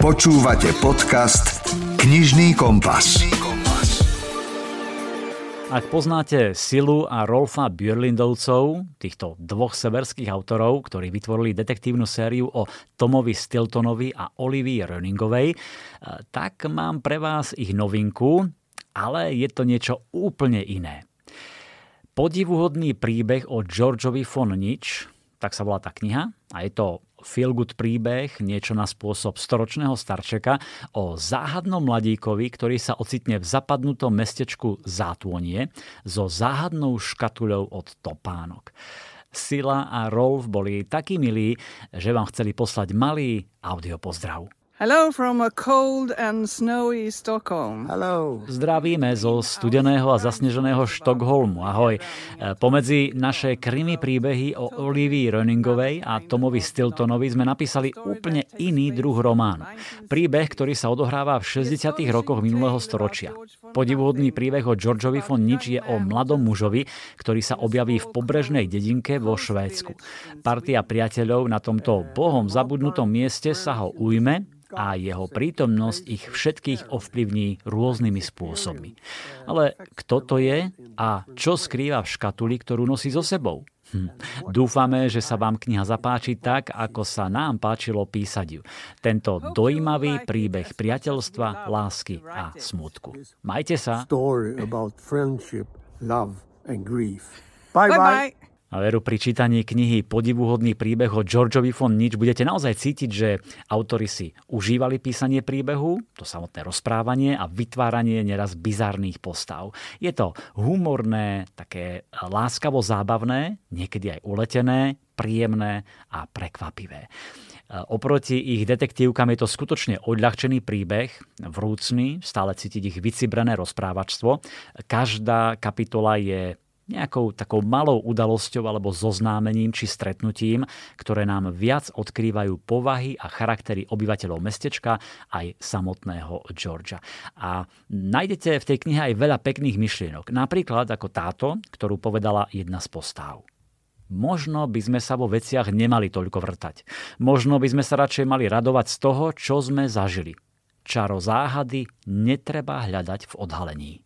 Počúvate podcast Knižný kompas. Ak poznáte Silu a Rolfa Björlindovcov, týchto dvoch severských autorov, ktorí vytvorili detektívnu sériu o Tomovi Stiltonovi a Olivii Röningovej, tak mám pre vás ich novinku, ale je to niečo úplne iné. Podivuhodný príbeh o Georgeovi von Nič, tak sa volá tá kniha, a je to feel good príbeh, niečo na spôsob storočného starčeka o záhadnom mladíkovi, ktorý sa ocitne v zapadnutom mestečku Zátvonie so záhadnou škatuľou od topánok. Sila a Rolf boli takí milí, že vám chceli poslať malý audiopozdrav. Hello from a cold and snowy Stockholm. Hello. Zdravíme zo studeného a zasneženého Štokholmu. Ahoj. E, pomedzi naše krimi príbehy o Olivii Röningovej a Tomovi Stiltonovi sme napísali úplne iný druh románu. Príbeh, ktorý sa odohráva v 60. rokoch minulého storočia. Podivuhodný príbeh o Georgeovi von Nič je o mladom mužovi, ktorý sa objaví v pobrežnej dedinke vo Švédsku. Partia priateľov na tomto bohom zabudnutom mieste sa ho ujme a jeho prítomnosť ich všetkých ovplyvní rôznymi spôsobmi. Ale kto to je a čo skrýva v škatuli, ktorú nosí so sebou? Hm. Dúfame, že sa vám kniha zapáči tak, ako sa nám páčilo písať ju. Tento dojímavý príbeh priateľstva, lásky a smutku. Majte sa. Bye bye. bye. A veru pri čítaní knihy Podivuhodný príbeh o Georgeovi von Nič budete naozaj cítiť, že autori si užívali písanie príbehu, to samotné rozprávanie a vytváranie neraz bizarných postav. Je to humorné, také láskavo zábavné, niekedy aj uletené, príjemné a prekvapivé. Oproti ich detektívkam je to skutočne odľahčený príbeh, vrúcný, stále cítiť ich vycibrené rozprávačstvo. Každá kapitola je nejakou takou malou udalosťou alebo zoznámením či stretnutím, ktoré nám viac odkrývajú povahy a charaktery obyvateľov mestečka aj samotného Georgia. A nájdete v tej knihe aj veľa pekných myšlienok. Napríklad ako táto, ktorú povedala jedna z postáv. Možno by sme sa vo veciach nemali toľko vrtať. Možno by sme sa radšej mali radovať z toho, čo sme zažili. Čaro záhady netreba hľadať v odhalení.